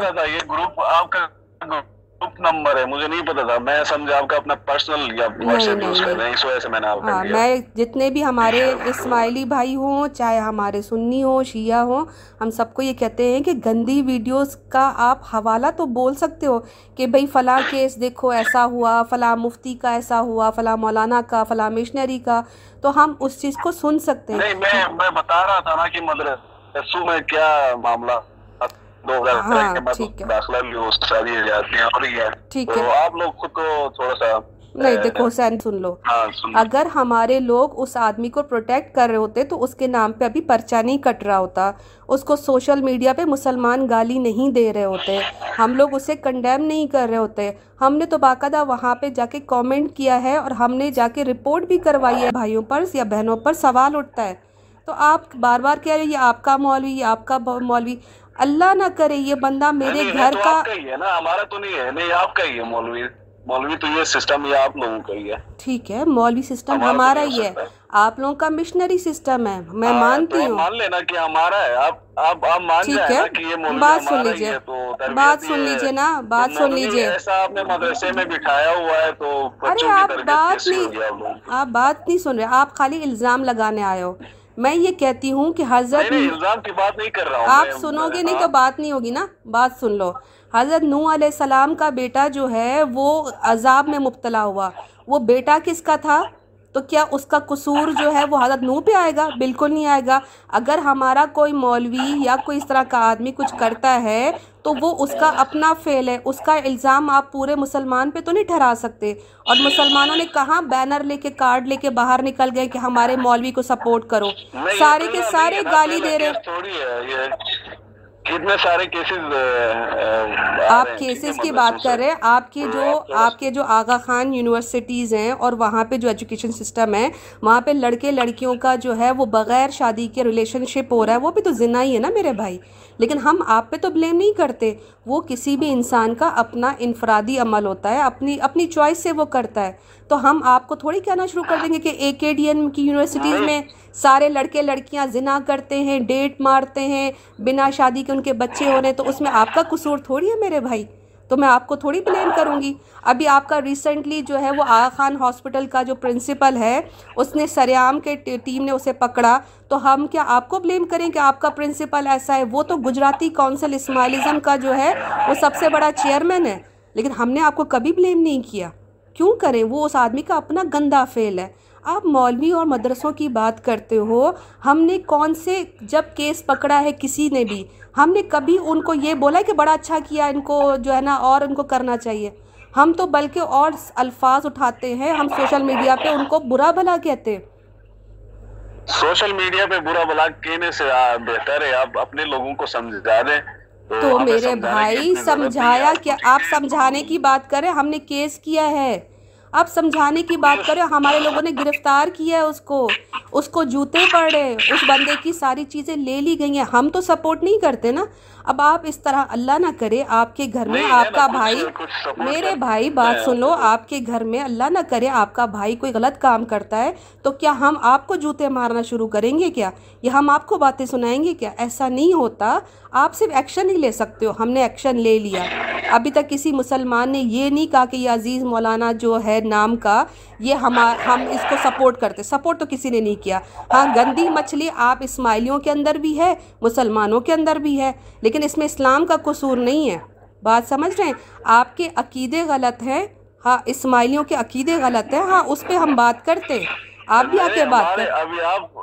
رہا تھا یہ گروپ آپ کا گروپ نمبر ہے مجھے نہیں پتا تھا۔ میں سمجھا آپ کا اپنا پرسنل یا واٹس ایپ یوز کر رہے ہیں اس وجہ سے میں نے آپ ہاں کا دیا۔ میں جتنے بھی ہمارے اسماعیلی بھائی ہوں چاہے ہمارے سنی ہوں شیعہ ہوں ہم سب کو یہ کہتے ہیں کہ گندی ویڈیوز کا آپ حوالہ تو بول سکتے ہو کہ بھئی فلاں کیس دیکھو ایسا ہوا فلاں مفتی کا ایسا ہوا فلاں مولانا کا فلاں مشنری کا۔ تو ہم اس چیز کو سن سکتے ہیں۔ نہیں میں میں بتا رہا تھا نا کہ مدرسوں میں کیا معاملہ دو ہزار ہاں، کے بعد ٹھیک ہے۔ داخلہ بھی ہو جاتی ہیں تو آپ لوگ خود کو تھوڑا سا نہیں دیکھو حسین سن لو۔ ہاں سن اگر ہمارے لوگ اس آدمی کو پروٹیکٹ کر رہے ہوتے تو اس کے نام پہ ابھی پرچہ نہیں کٹ رہا ہوتا۔ اس کو سوشل میڈیا پہ مسلمان گالی نہیں دے رہے ہوتے۔ ہم لوگ اسے کنڈیم نہیں کر رہے ہوتے۔ ہم نے تو باقاعدہ وہاں پہ جا کے کامنٹ کیا ہے اور ہم نے جا کے رپورٹ بھی کروائی ہے بھائیوں پر یا بہنوں پر سوال اٹھتا ہے۔ تو آپ بار بار کہہ رہے یہ آپ کا مولوی یہ آپ کا مولوی۔ اللہ نہ کرے یہ بندہ میرے گھر کا آپ کا ہی ہے نا ہمارا تو نہیں ہے نہیں آپ کا ہی ہے مولوی۔ مولوی تو یہ سسٹم یہ آپ لوگوں کا ہی ہے۔ ٹھیک ہے مولوی سسٹم ہمارا ہی ہے۔ آپ لوگوں کا مشنری سسٹم ہے میں ہاں، مانتی ہوں۔ مان لینا کہ ہمارا ہے۔ آپ آپ آپ مان ٹھیک ہے نا کہ یہ مولوی بات سن لیجیے۔ تربیت بات سن ہے۔ لیجیے نا بات سن لیجیے۔ ایسا آپ نے مدرسے میں بٹھایا ہوا ہے تو ارے آپ بات نہیں؟ آپ بات نہیں سن رہے آپ خالی الزام لگانے آئے ہو۔ میں یہ کہتی ہوں کہ حضرت الزام کی بات نہیں کر رہا ہوں آپ سنو گے نہیں۔ تو بات نہیں ہوگی نا؟ بات سن لو۔ حضرت نوح علیہ السلام کا بیٹا جو ہے وہ عذاب میں مبتلا ہوا۔ وہ بیٹا کس کا تھا؟ تو کیا اس کا قصور جو ہے وہ حضرت نوح پہ آئے گا؟ بالکل نہیں آئے گا۔ اگر ہمارا کوئی مولوی یا کوئی اس طرح کا آدمی کچھ کرتا ہے تو وہ اس کا اپنا فعل ہے اس کا الزام آپ پورے مسلمان پہ تو نہیں ٹھہرا سکتے۔ اور مسلمانوں نے کہاں بینر لے کے کارڈ لے کے باہر نکل گئے کہ ہمارے مولوی کو سپورٹ کرو؟ سارے کے سارے گالی دے رہے کیس تھوڑی ہے یہ کتنے سارے کیسز آپ کیسز کی بات کر رہے ہیں آپ کے جو آپ کے جو آغا خان یونیورسٹیز ہیں اور وہاں پہ جو ایجوکیشن سسٹم ہے وہاں پہ لڑکے لڑکیوں کا جو ہے وہ بغیر شادی کے ریلیشن شپ ہو رہا ہے وہ بھی تو زنا ہی ہے نا میرے بھائی؟ لیکن ہم آپ پہ تو بلیم نہیں کرتے۔ وہ کسی بھی انسان کا اپنا انفرادی عمل ہوتا ہے اپنی اپنی چوائس سے وہ کرتا ہے۔ تو ہم آپ کو تھوڑی کہنا شروع کر دیں گے کہ اے کے ڈی این کی یونیورسٹیز میں سارے لڑکے لڑکیاں زنا کرتے ہیں، ڈیٹ مارتے ہیں، بنا شادی کے ان کے بچے ہو رہے ہیں تو اس میں آپ کا قصور تھوڑی ہے میرے بھائی؟ تو میں آپ کو تھوڑی بلیم کروں گی۔ ابھی آپ کا ریسنٹلی جو ہے وہ آغا خان ہاسپٹل کا جو پرنسپل ہے، اس نے سریام کے ٹیم نے اسے پکڑا۔ تو ہم کیا آپ کو بلیم کریں کہ آپ کا پرنسپل ایسا ہے؟ وہ تو گجراتی کونسل اسماعیلزم کا جو ہے وہ سب سے بڑا چیئرمین ہے۔ لیکن ہم نے آپ کو کبھی بلیم نہیں کیا۔ کیوں کریں؟ وہ اس آدمی کا اپنا گندا فعل ہے۔ آپ مولوی اور مدرسوں کی بات کرتے ہو ہم نے کون سے جب کیس پکڑا ہے کسی نے بھی؟ ہم نے کبھی ان کو یہ بولا کہ بڑا اچھا کیا ان کو جو ہے نا اور ان کو کرنا چاہیے۔ ہم تو بلکہ اور الفاظ اٹھاتے ہیں ہم سوشل میڈیا پہ ان کو برا بھلا کہتے ہیں۔ سوشل میڈیا پہ برا بلا کہنے سے بہتر ہے آپ اپنے لوگوں کو سمجھا دیں۔ تو میرے بھائی سمجھایا۔ کیا؟ آپ سمجھانے کی بات کریں ہم نے کیس کیا ہے۔ آپ سمجھانے کی بات کریں ہمارے لوگوں نے گرفتار کیا ہے اس کو۔ اس کو جوتے پڑے اس بندے کی ساری چیزیں لے لی گئی ہیں۔ ہم تو سپورٹ نہیں کرتے نا۔ اب آپ اس طرح اللہ نہ کرے آپ کے گھر میں آپ کا بھائی میرے بھائی بات سن لو آپ کے گھر میں اللہ نہ کرے آپ کا بھائی کوئی غلط کام کرتا ہے تو کیا ہم آپ کو جوتے مارنا شروع کریں گے کیا؟ یا ہم آپ کو باتیں سنائیں گے کیا؟ ایسا نہیں ہوتا۔ آپ صرف ایکشن ہی لے سکتے ہو۔ ہم نے ایکشن لے لیا۔ ابھی تک کسی مسلمان نے یہ نہیں کہا کہ یہ عزیز مولانا جو ہے نام کا، یہ ہم ہم اس کو سپورٹ کرتے۔ سپورٹ تو کسی نے نہیں کیا۔ ہاں گندی مچھلی آپ اسماعیلیوں کے اندر بھی ہے، مسلمانوں کے اندر بھی ہے، لیکن اس میں اسلام کا قصور نہیں ہے۔ بات سمجھ رہے ہیں؟ آپ کے عقیدے غلط ہیں۔ ہاں اسماعیلیوں کے عقیدے غلط ہیں۔ ہاں اس پہ ہم بات کرتے۔ ہیں آپ بھی آ کے بات کریں ابھی آپ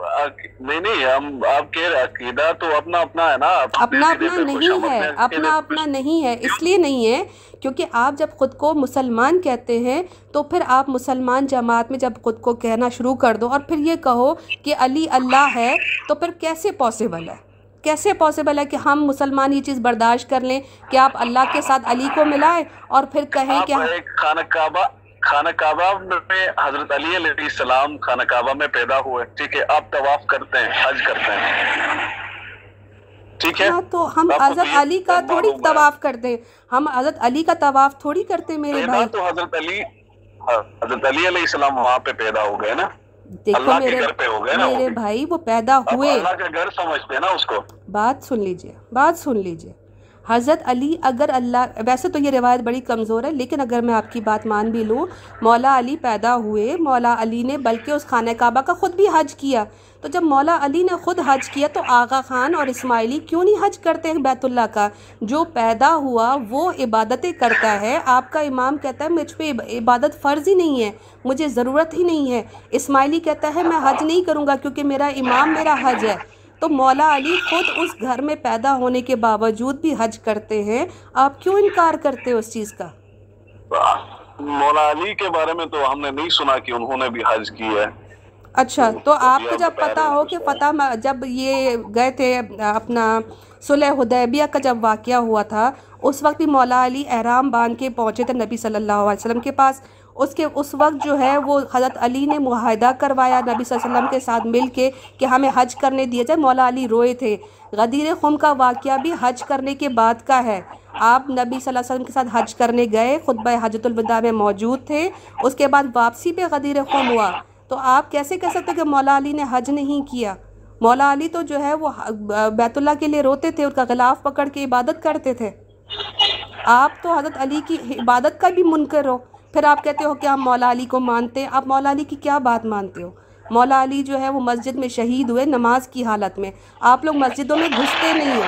نہیں نہیں ہم آپ کے عقیدہ تو اپنا اپنا ہے نا اپنا اپنا نہیں ہے اپنا اپنا نہیں ہے اس لیے نہیں ہے کیونکہ آپ جب خود کو مسلمان کہتے ہیں تو پھر آپ مسلمان جماعت میں جب خود کو کہنا شروع کر دو اور پھر یہ کہو کہ علی اللہ ہے تو پھر کیسے پاسبل ہے؟ کیسے پاسبل ہے کہ ہم مسلمان یہ چیز برداشت کر لیں کہ آپ اللہ کے ساتھ علی کو ملائیں اور پھر کہیں کہ خانہ کعبہ خانہ کعبہ میں حضرت علی علیہ السلام خانہ کعبہ میں پیدا ہوئے ٹھیک ہے؟ آپ طواف کرتے ہیں حج کرتے ہیں۔ ٹھیک ہے؟ ہاں تو ہم حضرت علی کا تھوڑی۔ طواف کرتے ہم حضرت علی کا طواف تھوڑی کرتے ہیں میرے بھائی۔ تو حضرت علی ہاں، حضرت علی علیہ السلام وہاں پہ پیدا ہو گئے نا۔ دیکھو اللہ کے میرے گھر پہ ہو گئے نا میرے۔ بھائی وہ پیدا ہوئے۔ اللہ کا گھر سمجھتے ہیں نا اس کو۔ بات سن لیجیے بات سن لیجیے۔ حضرت علی اگر اللہ، ویسے تو یہ روایت بڑی کمزور ہے، لیکن اگر میں آپ کی بات مان بھی لوں، مولا علی پیدا ہوئے، مولا علی نے بلکہ اس خانہ کعبہ کا خود بھی حج کیا۔ تو جب مولا علی نے خود حج کیا تو آغا خان اور اسماعیلی کیوں نہیں حج کرتے ہیں بیت اللہ کا؟ جو پیدا ہوا وہ عبادتیں کرتا ہے۔ آپ کا امام کہتا ہے، مجھ پہ عبادت فرض ہی نہیں ہے، مجھے ضرورت ہی نہیں ہے۔ اسماعیلی کہتا ہے، میں حج نہیں کروں گا کیونکہ میرا امام میرا حج ہے۔ تو مولا علی خود اس گھر میں پیدا ہونے کے باوجود بھی حج کرتے ہیں۔ آپ کیوں انکار کرتے ہو اس چیز کا؟ مولا علی کے بارے میں تو ہم نے نہیں سنا کہ انہوں نے بھی حج کی ہے۔ اچھا تو آپ کو جب پتا ہو کہ فتح جب یہ گئے تھے اپنا صلح حدیبیہ کا جب واقعہ ہوا تھا اس وقت بھی مولا علی احرام باندھ کے پہنچے تھے نبی صلی اللہ علیہ وسلم کے پاس۔ اس کے اس وقت جو ہے وہ حضرت علی نے معاہدہ کروایا نبی صلی اللہ علیہ وسلم کے ساتھ مل کے کہ ہمیں حج کرنے دیا جائے۔ مولا علی روئے تھے۔ غدیر خم کا واقعہ بھی حج کرنے کے بعد کا ہے۔ آپ نبی صلی اللہ علیہ وسلم کے ساتھ حج کرنے گئے، خطبہ حجت الوداع میں موجود تھے۔ اس کے بعد واپسی پہ غدیر خم ہوا۔ تو آپ کیسے کہہ سکتے کہ مولا علی نے حج نہیں کیا؟ مولا علی تو جو ہے وہ بیت اللہ کے لیے روتے تھے، ان کا غلاف پکڑ کے عبادت کرتے تھے۔ آپ تو حضرت علی کی عبادت کا بھی منکر ہو۔ پھر آپ کہتے ہو کہ آپ مولا علی کو مانتے ہیں۔ آپ مولا علی کی کیا بات مانتے ہو؟ مولا علی جو ہے وہ مسجد میں شہید ہوئے نماز کی حالت میں۔ آپ لوگ مسجدوں میں گھستے نہیں ہو۔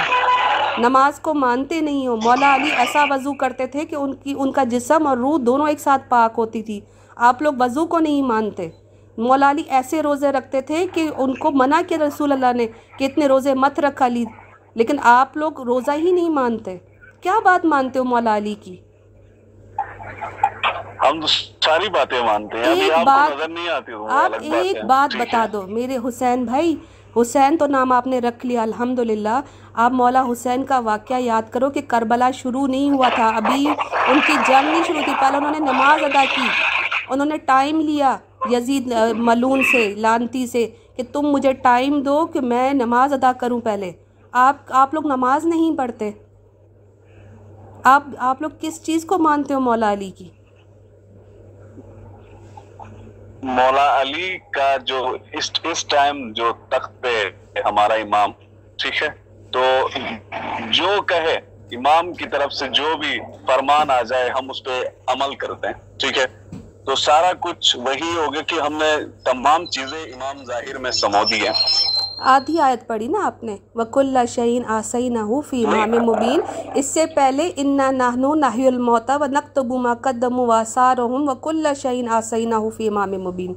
نماز کو مانتے نہیں ہو۔ مولا علی ایسا وضو کرتے تھے کہ ان کی، ان کا جسم اور روح دونوں ایک ساتھ پاک ہوتی تھی۔ آپ لوگ وضو کو نہیں مانتے۔ مولا علی ایسے روزے رکھتے تھے کہ ان کو منع کیا رسول اللہ نے کہ اتنے روزے مت رکھا لی۔ لیکن آپ لوگ روزہ ہی نہیں مانتے۔ کیا بات مانتے ہو مولا علی کی؟ ہم ساری باتیں مانتے ہیں ایک بات آپ ایک بات بتا دو میرے حسین بھائی حسین تو نام آپ نے رکھ لیا الحمدللہ۔ آپ مولا حسین کا واقعہ یاد کرو کہ کربلا شروع نہیں ہوا تھا ابھی ان کی جنگ نہیں شروع تھی۔ پہلے انہوں نے نماز ادا کی انہوں نے ٹائم لیا یزید ملون سے لانتی سے کہ تم مجھے ٹائم دو کہ میں نماز ادا کروں پہلے۔ آپ آپ لوگ نماز نہیں پڑھتے۔ آپ آپ لوگ کس چیز کو مانتے ہو مولا علی کی؟ مولا علی کا جو اس اس ٹائم جو تخت پہ ہمارا امام ٹھیک ہے، تو جو کہے، امام کی طرف سے جو بھی فرمان آ جائے، ہم اس پہ عمل کرتے ہیں، ٹھیک ہے؟ تو سارا کچھ وہی ہوگا کہ ہم نے تمام چیزیں امام ظاہر میں سمو دی ہیں۔ آدھی آیت پڑھی نا آپ نے؟ وکل شعین آسئی نہ فی امام مبین اس سے پہلے انا نہنو ناہی الموتا و نقتب ما قدم و سارہم وکل شعین آسئی نہ فی امام مبین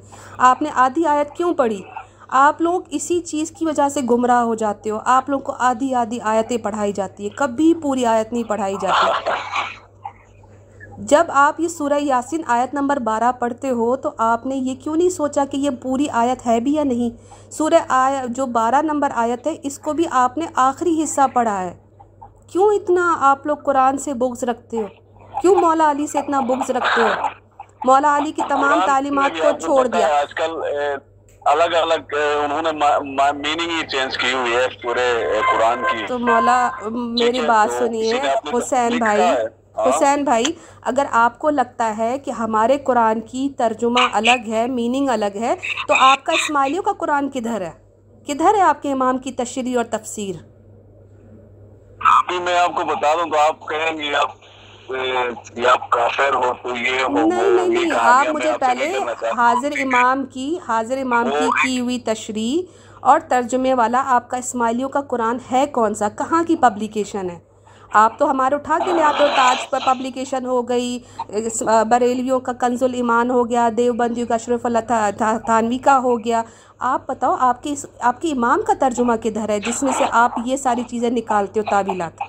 آپ نے آدھی آیت کیوں پڑھی؟ آپ لوگ اسی چیز کی وجہ سے گمراہ ہو جاتے ہو۔ آپ لوگ کو آدھی آدھی آیتیں پڑھائی جاتی ہے کبھی پوری آیت نہیں پڑھائی جاتی۔ جب آپ یہ سورہ یاسین آیت نمبر بارہ پڑھتے ہو تو آپ نے یہ کیوں نہیں سوچا کہ یہ پوری آیت ہے بھی یا نہیں؟ سورہ آیت جو بارہ نمبر آیت ہے اس کو بھی آپ نے آخری حصہ پڑھا ہے۔ کیوں اتنا آپ لوگ قرآن سے بغض رکھتے ہو؟ کیوں مولا علی سے اتنا بغض رکھتے ہو؟ مولا علی کی تمام تعلیمات کو چھوڑ دیا۔ آج کل الگ الگ انہوں نے میننگ ہی چینج کی ہوئی ہے پورے قرآن کی۔ تو مولا میری بات سنیے حسین بھائی حسین بھائی اگر آپ کو لگتا ہے کہ ہمارے قرآن کی ترجمہ الگ ہے میننگ الگ ہے تو آپ کا اسماعیلیوں کا قرآن کدھر ہے؟ کدھر ہے آپ کے امام کی تشریح اور تفسیر؟ میں آپ کو بتا دوں تو آپ کہیں گے آپ نہیں نہیں نہیں آپ مجھے پہلے حاضر امام کی حاضر امام کی کی ہوئی تشریح اور ترجمے والا آپ کا اسماعیلیوں کا قرآن ہے کون سا؟ کہاں کی پبلیکیشن ہے؟ آپ تو ہمارے اٹھا کے لے آتے ہو تاج پر پبلیکیشن ہو گئی بریلیوں کا کنز الایمان ہو گیا دیو بندیوں کا اشرف اللہ تھانوی کا ہو گیا۔ آپ بتاؤ آپ کی آپ کی امام کا ترجمہ کدھر ہے؟ جس میں سے آپ یہ ساری چیزیں نکالتے ہو تعویلات۔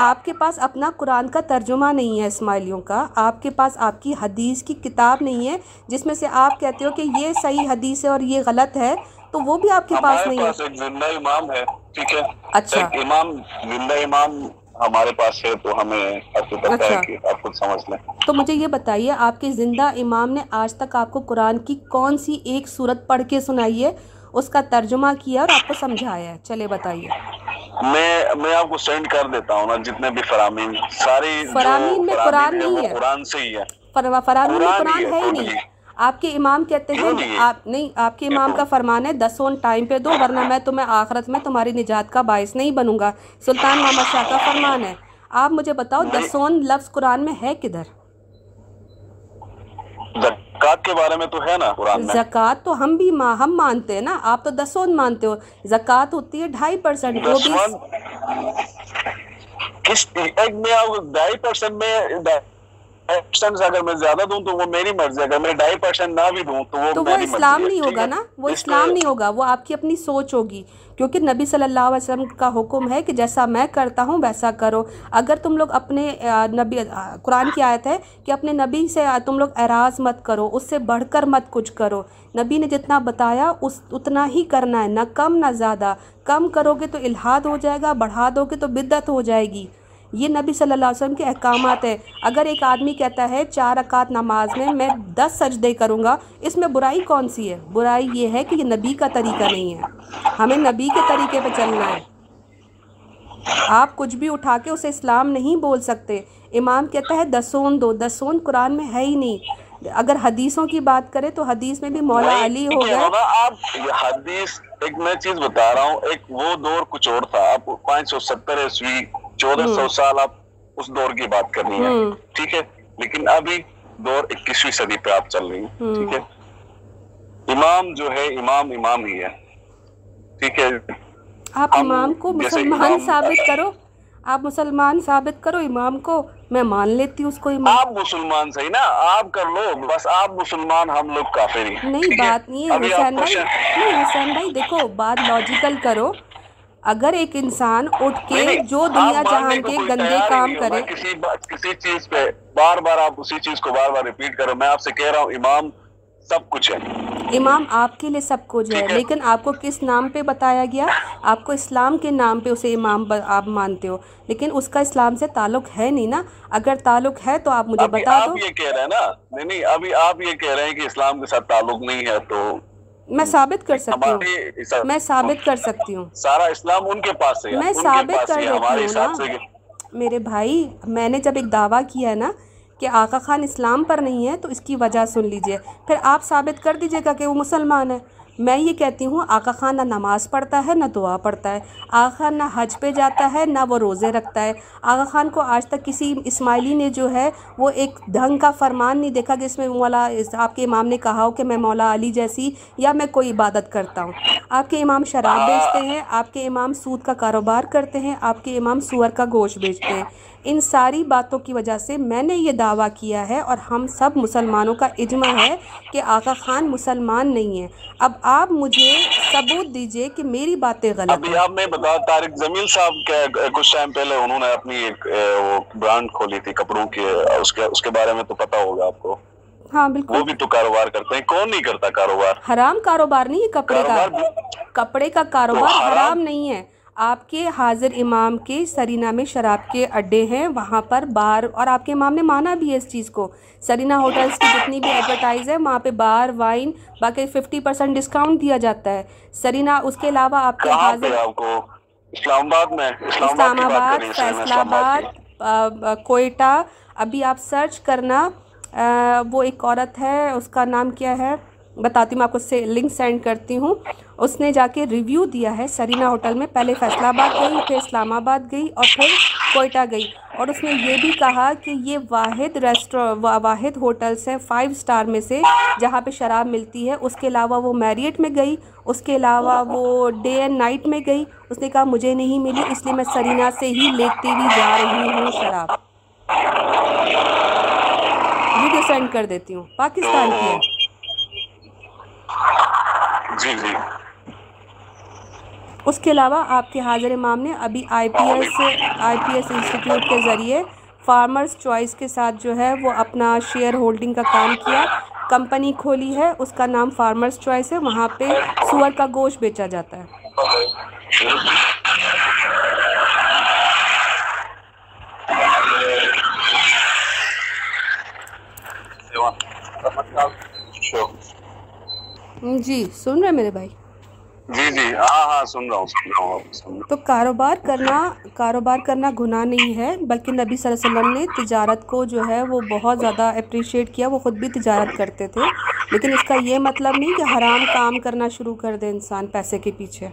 آپ کے پاس اپنا قرآن کا ترجمہ نہیں ہے اسماعیلیوں کا۔ آپ کے پاس آپ کی حدیث کی کتاب نہیں ہے جس میں سے آپ کہتے ہو کہ یہ صحیح حدیث ہے اور یہ غلط ہے تو وہ بھی آپ کے پاس نہیں ہے۔ زندہ امام ہے۔ ٹھیک ہے۔ اچھا۔ امام زندہ امام ہمارے پاس ہے تو ہمیں اچھا۔ آپ خود سمجھ لیں۔ تو مجھے یہ بتائیے آپ کے زندہ امام نے آج تک آپ کو قرآن کی کون سی ایک صورت پڑھ کے سنائی ہے اس کا ترجمہ کیا اور آپ کو سمجھایا ہے؟ چلے بتائیے۔ میں میں آپ کو سینڈ کر دیتا ہوں نا جتنے بھی فرامین ساری فرامین میں قرآن نہیں ہے۔ قرآن سے ہی ہے۔ فرامین میں قرآن ہے ہی نہیں۔ آپ کے امام کہتے ہیں آپ نہیں آپ کے امام کا فرمان ہے دسون ٹائم پہ دو ورنہ میں تمہیں آخرت میں تمہاری نجات کا باعث نہیں بنوں گا۔ سلطان محمد شاہ کا فرمان ہے۔ آپ مجھے بتاؤ دسون لفظ قرآن میں ہے کدھر؟ زکات کے بارے میں تو ہے نا قرآن میں۔ زکات تو ہم بھی ہم مانتے ہیں نا۔ آپ تو دسون مانتے ہو۔ زکات ہوتی ہے ڈھائی پرسنٹ وہ بھی کس ایک میں ڈھائی پرسنٹ میں پرسنٹ اگر میں زیادہ دوں تو وہ میری مرضی اگر میں ڈھائی پرسنٹ نہ بھی دوں تو وہ تو وہ اسلام نہیں ہوگا نا؟ وہ اسلام نہیں ہوگا وہ آپ کی اپنی سوچ ہوگی۔ کیونکہ نبی صلی اللہ علیہ وسلم کا حکم ہے کہ جیسا میں کرتا ہوں ویسا کرو۔ اگر تم لوگ اپنے نبی قرآن کی آیت ہے کہ اپنے نبی سے تم لوگ اعراض مت کرو اس سے بڑھ کر مت کچھ کرو۔ نبی نے جتنا بتایا اس اتنا ہی کرنا ہے نہ کم نہ زیادہ۔ کم کرو گے تو الہاد ہو جائے گا بڑھا دو گے تو بدت ہو جائے گی۔ یہ نبی صلی اللہ علیہ وسلم کے احکامات ہے اگر ایک آدمی کہتا ہے چار اکات نماز میں میں دس سجدے کروں گا اس میں برائی کون سی ہے؟ برائی یہ ہے کہ یہ نبی کا طریقہ نہیں ہے۔ ہمیں نبی کے طریقے پہ چلنا ہے۔ آپ کچھ بھی اٹھا کے اسے اسلام نہیں بول سکتے۔ امام کہتا ہے دسون دو دسون قرآن میں ہے ہی نہیں۔ اگر حدیثوں کی بات کرے تو حدیث میں بھی مولا علی ہو گیا آپ حدیث ایک میں چیز بتا رہا ہوں ایک وہ دور کچھ اور تھا۔ آپ پانچ سو ستر عیسوی چودہ سو سال آپ اس دور کی بات کرنی ہے۔ ٹھیک ہے؟ لیکن ابھی دور اکیسویں صدی پہ آپ چل رہی ہیں۔ ٹھیک ہے؟ امام جو ہے امام امام ہی ہے۔ ٹھیک ہے؟ آپ امام کو مسلمان ثابت کرو۔ آپ مسلمان ثابت کرو امام کو میں مان لیتی ہوں اس کو امام۔ آپ مسلمان صحیح نا؟ آپ کر لو بس آپ مسلمان ہم لوگ کافر ہی نہیں بات نہیں ہے حسین بھائی۔ نہیں حسین بھائی دیکھو بات لاجیکل کرو۔ اگر ایک انسان اٹھ کے جو دنیا جہان کے گندے کام کرے۔ کسی چیز پہ بار بار آپ اسی چیز کو بار بار ریپیٹ کرو میں آپ سے کہہ رہا ہوں امام سب کچھ ہے۔ امام آپ کے لیے سب کچھ ہے لیکن آپ کو کس نام پہ بتایا گیا؟ آپ کو اسلام کے نام پہ اسے امام آپ مانتے ہو لیکن اس کا اسلام سے تعلق ہے نہیں نا۔ اگر تعلق ہے تو آپ مجھے بتا دو۔ آپ یہ کہہ رہے ہیں نا نہیں نہیں ابھی آپ یہ کہہ رہے ہیں کہ اسلام کے ساتھ تعلق نہیں ہے تو میں ثابت کر سکتی ہوں میں ثابت کر سکتی ہوں۔ سارا اسلام ان کے پاس ہے میں ثابت کر دیتی ہوں نا۔ میرے بھائی میں نے جب ایک دعویٰ کیا ہے نا کہ آقا خان اسلام پر نہیں ہے تو اس کی وجہ سن لیجیے۔ پھر آپ ثابت کر دیجیے گا کہ وہ مسلمان ہے۔ میں یہ کہتی ہوں، آقا خان نہ نماز پڑھتا ہے، نہ دعا پڑھتا ہے۔ آقا خان نہ حج پہ جاتا ہے، نہ وہ روزے رکھتا ہے۔ آقا خان کو آج تک کسی اسماعیلی نے جو ہے، وہ ایک ڈھنگ کا فرمان نہیں دیکھا کہ اس میں مولا، آپ کے امام نے کہا ہو کہ میں مولا علی جیسی یا میں کوئی عبادت کرتا ہوں۔ آپ کے امام شراب بیچتے ہیں، آپ کے امام سود کا کاروبار کرتے ہیں، آپ کے امام سور کا گوشت بیچتے ہیں۔ ان ساری باتوں کی وجہ سے میں نے یہ دعویٰ کیا ہے اور ہم سب مسلمانوں کا اجماع ہے کہ آقا خان مسلمان نہیں ہے اب آپ مجھے ثبوت دیجیے کہ میری باتیں غلط ابھی آپ میں بتا طارق زمیل صاحب کے کچھ ٹائم پہلے انہوں نے اپنی ایک برانڈ کھولی تھی کپڑوں کی اس کے اس کے بارے میں تو پتا ہوگا آپ کو۔ ہاں بالکل۔ وہ بھی تو کاروبار کرتے ہیں۔ کون نہیں کرتا کاروبار؟ حرام کاروبار نہیں ہے کپڑے کا۔ کپڑے کا کاروبار حرام نہیں ہے۔ آپ کے حاضر امام کے سرینا میں شراب کے اڈے ہیں وہاں پر بار اور آپ کے امام نے مانا بھی ہے اس چیز کو۔ سرینا ہوٹلز کی جتنی بھی ایڈورٹائز ہے وہاں پہ بار وائن باقی ففٹی پرسنٹ ڈسکاؤنٹ دیا جاتا ہے۔ سرینا اس کے علاوہ آپ کے حاضر اسلام آباد میں اسلام آباد فیصلہ آباد کوئٹہ۔ ابھی آپ سرچ کرنا وہ ایک عورت ہے اس کا نام کیا ہے؟ بتاتی ہوں آپ کو سے لنک سینڈ کرتی ہوں۔ اس نے جا کے ریویو دیا ہے سرینا ہوٹل میں۔ پہلے فیصلہ آباد گئی، پھر اسلام آباد گئی اور پھر کوئٹہ گئی۔ اور اس نے یہ بھی کہا کہ یہ واحد ریسٹور واحد ہوٹلس ہے فائیو سٹار میں سے، جہاں پہ شراب ملتی ہے۔ اس کے علاوہ وہ میریٹ میں گئی، اس کے علاوہ وہ ڈے اینڈ نائٹ میں گئی۔ اس نے کہا مجھے نہیں ملی، اس لیے میں سرینا سے ہی لیتی ہوئی جا رہی ہوں شراب۔ ویڈیو سینڈ کر دیتی ہوں۔ پاکستان کی ہے۔ جی جی۔ اس کے علاوہ آپ کے حاضر امام نے ابھی I P S I P S institute کے ذریعے فارمرز چوائس کے ساتھ جو ہے وہ اپنا شیئر ہولڈنگ کا کام کیا کمپنی کھولی ہے اس کا نام فارمرز چوائس ہے وہاں پہ سور کا گوشت بیچا جاتا ہے۔ جی سن رہے میرے بھائی؟ جی جی ہاں ہاں سن رہا ہوں سن رہا ہوں تو کاروبار کرنا کاروبار کرنا گناہ نہیں ہے بلکہ نبی صلی اللہ علیہ وسلم نے تجارت کو جو ہے وہ بہت زیادہ اپریشیٹ کیا وہ خود بھی تجارت کرتے تھے۔ لیکن اس کا یہ مطلب نہیں کہ حرام کام کرنا شروع کر دے انسان پیسے کے پیچھے۔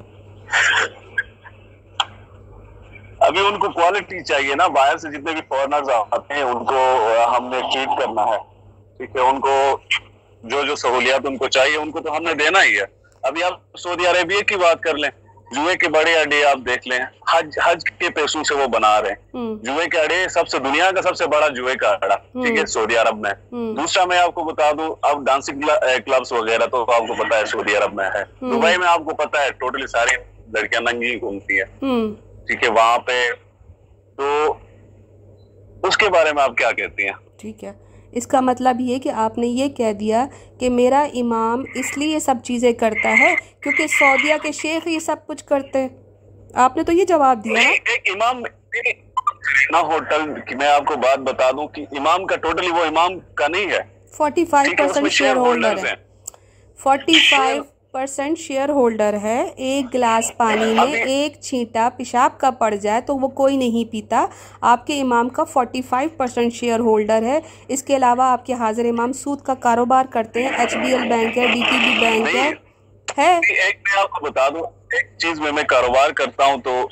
ابھی ان کو کوالٹی چاہیے نا باہر سے جتنے بھی فورنرز آتے ہیں ان کو ہم نے ٹریٹ کرنا ہے۔ ٹھیک ہے ان کو جو جو سہولیات ان کو چاہیے ان کو تو ہم نے دینا ہی ہے۔ ابھی آپ سعودی عربیہ کی بات کر لیں جوئے کے بڑے اڈے آپ دیکھ لیں حج حج کے پیسوں سے وہ بنا رہے ہیں۔ جوئے کے اڈے سب سے دنیا کا سب سے بڑا جوئے کا اڈا ٹھیک ہے سعودی عرب میں۔ دوسرا میں آپ کو بتا دوں اب ڈانسنگ کلبس وغیرہ تو آپ کو پتا ہے سعودی عرب میں ہے۔ دبئی میں آپ کو پتا ہے ٹوٹلی ساری لڑکیاں ننگی گھومتی ہیں۔ ٹھیک ہے وہاں پہ تو اس کے بارے میں آپ کیا کہتی ہیں؟ ٹھیک ہے۔ اس کا مطلب یہ کہ آپ نے یہ کہہ دیا کہ میرا امام اس لیے یہ سب چیزیں کرتا ہے کیونکہ سعودیہ کے شیخ یہ سب کچھ کرتے ہیں۔ آپ نے تو یہ جواب دیا امام نہ ہوٹل کی میں آپ کو بات بتا دوں کہ امام کا ٹوٹلی وہ امام کا نہیں ہے۔ Forty five percent share holder ہے forty five percent share holder ہے ایک گلاس پانی میں ایک چھینٹا پیشاب کا پڑ جائے تو وہ کوئی نہیں پیتا۔ آپ کے امام کا forty five percent share holder ہے۔ اس کے علاوہ آپ کے حاضر امام سود کا کاروبار کرتے ہیں۔ ایچ بی ایل بینک ہے ڈی ٹی بی بینک ہے ایک میں آپ کو بتا دوں ایک چیز میں میں کاروبار کرتا ہوں تو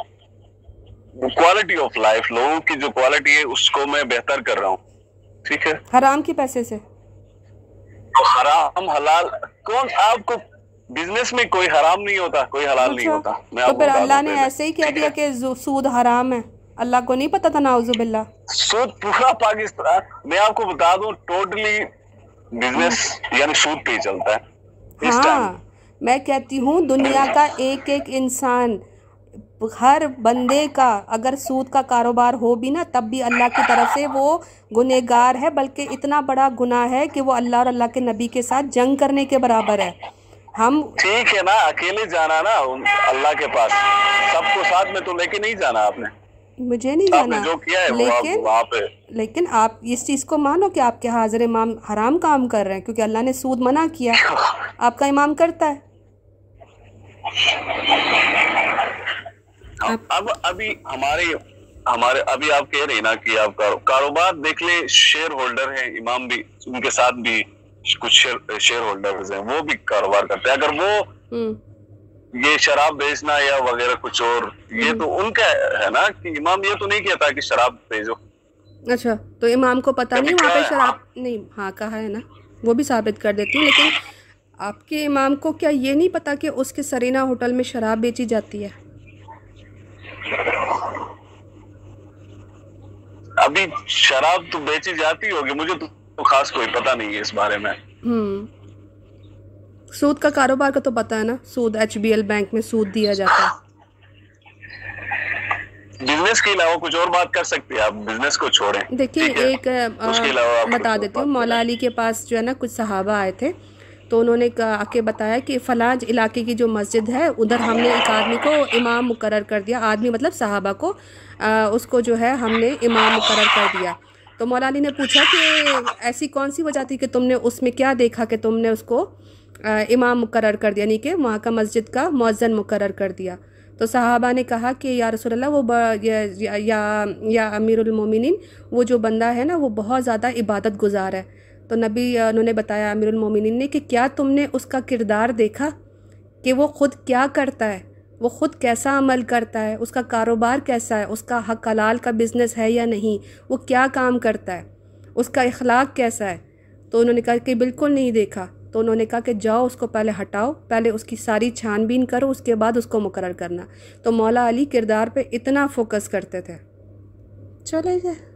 کوالٹی آف لائف لوگوں کی جو کوالٹی ہے اس کو میں بہتر کر رہا ہوں۔ ٹھیک ہے؟ حرام کے پیسے سے۔ حرام حلال کون آپ کو بزنس میں کوئی حرام نہیں ہوتا کوئی حلال نہیں اچھا۔ ہوتا۔ تو پھر اللہ نے ایسے ہی کہہ دیا کہ سود حرام ہے؟ اللہ کو نہیں پتا تھا ناؤز باللہ۔ سود پورا پاکستان میں آپ کو بتا دوں ٹوٹلی بزنس یعنی سود پہ ہی چلتا ہے۔ ہاں میں کہتی ہوں دنیا کا ایک ایک انسان ہر بندے کا اگر سود کا کاروبار ہو بھی نا تب بھی اللہ کی طرف سے وہ گنہگار ہے۔ بلکہ اتنا بڑا گناہ ہے کہ وہ اللہ اور اللہ کے نبی کے ساتھ جنگ کرنے کے برابر ہے۔ ہم ٹھیک ہے نا اکیلے جانا نا اللہ کے پاس۔ سب کو ساتھ میں تو لے کے نہیں جانا آپ نے۔ مجھے نہیں جانا۔ لیکن لیکن آپ اس چیز کو مانو کہ آپ کے حاضر امام حرام کام کر رہے ہیں کیونکہ اللہ نے سود منع کیا۔ آپ کا امام کرتا ہے۔ اب ابھی ہمارے ہمارے ابھی آپ کہہ رہے نا کہ آپ کاروبار دیکھ لیں شیئر ہولڈر ہیں امام بھی ان کے ساتھ بھی کچھ شیئر ہولڈرز ہیں۔ وہ بھی کاروبار کرتے ہیں۔ اگر وہ یہ شراب بیچنا یا وغیرہ کچھ اور یہ تو ان کا ہے نا کہ امام یہ تو نہیں کہتا کہ شراب بھیجو اچھا تو امام کو پتا نہیں وہاں پہ شراب نہیں ہاں کہا ہے نا۔ وہ بھی ثابت کر دیتی ہوں لیکن آپ کے امام کو کیا یہ نہیں پتا کہ اس کے سرینا ہوٹل میں شراب بیچی جاتی ہے؟ ابھی شراب تو بیچی جاتی ہوگی مجھے تو خاص کوئی پتہ نہیں ہے اس بارے میں۔ سود کا کاروبار کا تو پتا ہے نا۔ سود ایچ بی ایل بینک میں سود دیا جاتا ہے۔ بزنس کے علاوہ کچھ اور بات کر سکتے ہیں۔ آپ بزنس کو چھوڑیں۔ دیکھیں ایک بتا دیتی ہوں۔ مولا علی کے پاس جو ہے نا کچھ صحابہ آئے تھے۔ تو انہوں نے آ کے بتایا کہ فلاں علاقے کی جو مسجد ہے ادھر ہم نے ایک آدمی کو امام مقرر کر دیا۔ آدمی مطلب صحابہ کو اس کو جو ہے ہم نے امام مقرر کر دیا۔ تو مولا علی نے پوچھا کہ ایسی کون سی وجہ تھی کہ تم نے اس میں کیا دیکھا کہ تم نے اس کو امام مقرر کر دیا یعنی کہ وہاں کا مسجد کا مؤذن مقرر کر دیا۔ تو صحابہ نے کہا کہ یا رسول اللہ، وہ یا یا امیر المومنین، وہ جو بندہ ہے نا، وہ بہت زیادہ عبادت گزار ہے۔ تو نبی، انہوں نے بتایا امیر المومنین نے کہ کیا تم نے اس کا کردار دیکھا کہ وہ خود کیا کرتا ہے؟ وہ خود کیسا عمل کرتا ہے، اس کا کاروبار کیسا ہے، اس کا حق حلال کا بزنس ہے یا نہیں، وہ کیا کام کرتا ہے، اس کا اخلاق کیسا ہے؟ تو انہوں نے کہا کہ بالکل نہیں دیکھا۔ تو انہوں نے کہا کہ جاؤ، اس کو پہلے ہٹاؤ، پہلے اس کی ساری چھان بین کرو، اس کے بعد اس کو مقرر کرنا۔ تو مولا علی کردار پہ اتنا فوکس کرتے تھے۔ چلے گئے